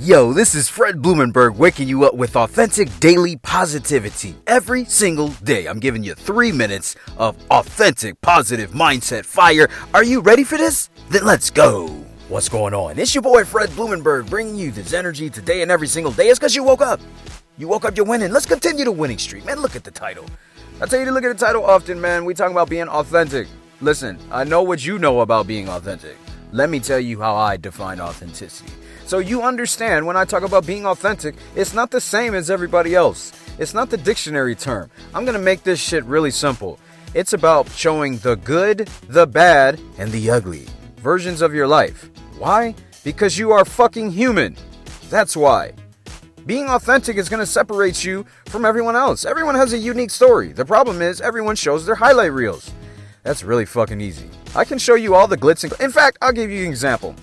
Yo, this is Fred Blumenberg waking you up with authentic daily positivity every single day. I'm giving you three minutes of authentic positive mindset fire. Are you ready for this? Then let's go. What's going on? It's your boy Fred Blumenberg bringing you this energy today and every single day. It's because you woke up. You woke up, you're winning. Let's continue the winning streak, man. Look at the title. I tell you to look at the title often, man. We talk about being authentic. Listen, I know what you know about being authentic. Let me tell you how I define authenticity. So you understand when I talk about being authentic, it's not the same as everybody else. It's not the dictionary term. I'm gonna make this shit really simple. It's about showing the good, the bad, and the ugly versions of your life. Why? Because you are fucking human. That's why. Being authentic is going to separate you from everyone else. Everyone has a unique story. The problem is, everyone shows their highlight reels. That's really fucking easy. I can show you all the glitz and. In fact, I'll give you an example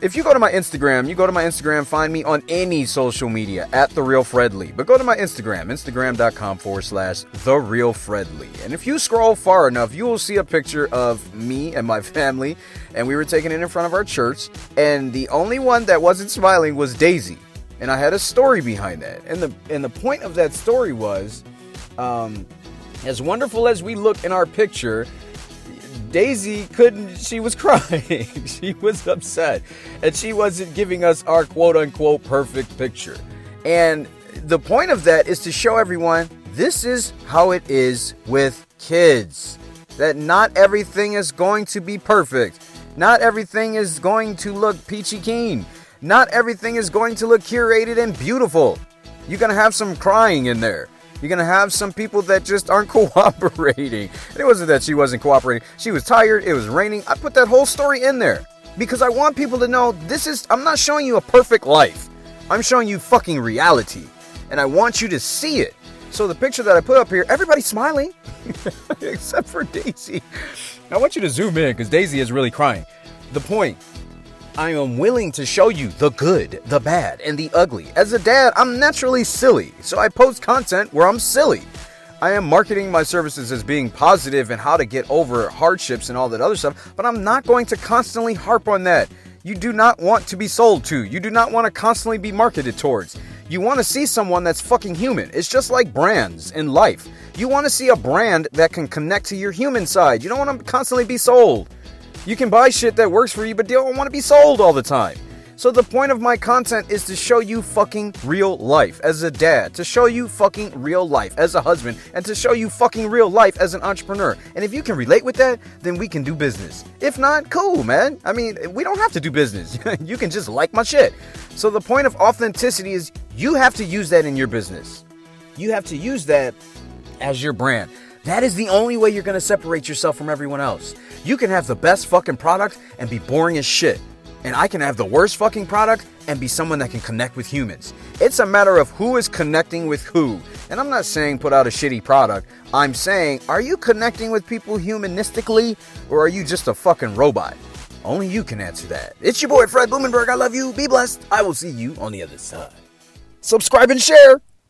if you go to my Instagram, you go to my Instagram, find me on any social media at The Real Fred Lee. But go to my Instagram, instagram.com forward slash The Real Fred Lee. And if you scroll far enough, you will see a picture of me and my family. And we were taking it in front of our church. And the only one that wasn't smiling was Daisy. And I had a story behind that. And the, and the point of that story was um, as wonderful as we look in our picture, Daisy couldn't, she was crying. she was upset. And she wasn't giving us our quote unquote perfect picture. And the point of that is to show everyone this is how it is with kids. That not everything is going to be perfect. Not everything is going to look peachy keen. Not everything is going to look curated and beautiful. You're going to have some crying in there. You're gonna have some people that just aren't cooperating. And it wasn't that she wasn't cooperating. She was tired. It was raining. I put that whole story in there because I want people to know this is. I'm not showing you a perfect life. I'm showing you fucking reality, and I want you to see it. So the picture that I put up here, everybody's smiling, except for Daisy. I want you to zoom in because Daisy is really crying. The point I am willing to show you the good, the bad, and the ugly. As a dad, I'm naturally silly, so I post content where I'm silly. I am marketing my services as being positive and how to get over hardships and all that other stuff, but I'm not going to constantly harp on that. You do not want to be sold to. You do not want to constantly be marketed towards. You want to see someone that's fucking human. It's just like brands in life. You want to see a brand that can connect to your human side. You don't want to constantly be sold. You can buy shit that works for you, but you don't want to be sold all the time. So the point of my content is to show you fucking real life as a dad, to show you fucking real life as a husband, and to show you fucking real life as an entrepreneur. And if you can relate with that, then we can do business. If not, cool, man. I mean, we don't have to do business. you can just like my shit. So the point of authenticity is you have to use that in your business. You have to use that as your brand. That is the only way you're going to separate yourself from everyone else. You can have the best fucking product and be boring as shit. And I can have the worst fucking product and be someone that can connect with humans. It's a matter of who is connecting with who. And I'm not saying put out a shitty product. I'm saying, are you connecting with people humanistically or are you just a fucking robot? Only you can answer that. It's your boy Fred Blumenberg. I love you. Be blessed. I will see you on the other side. Subscribe and share.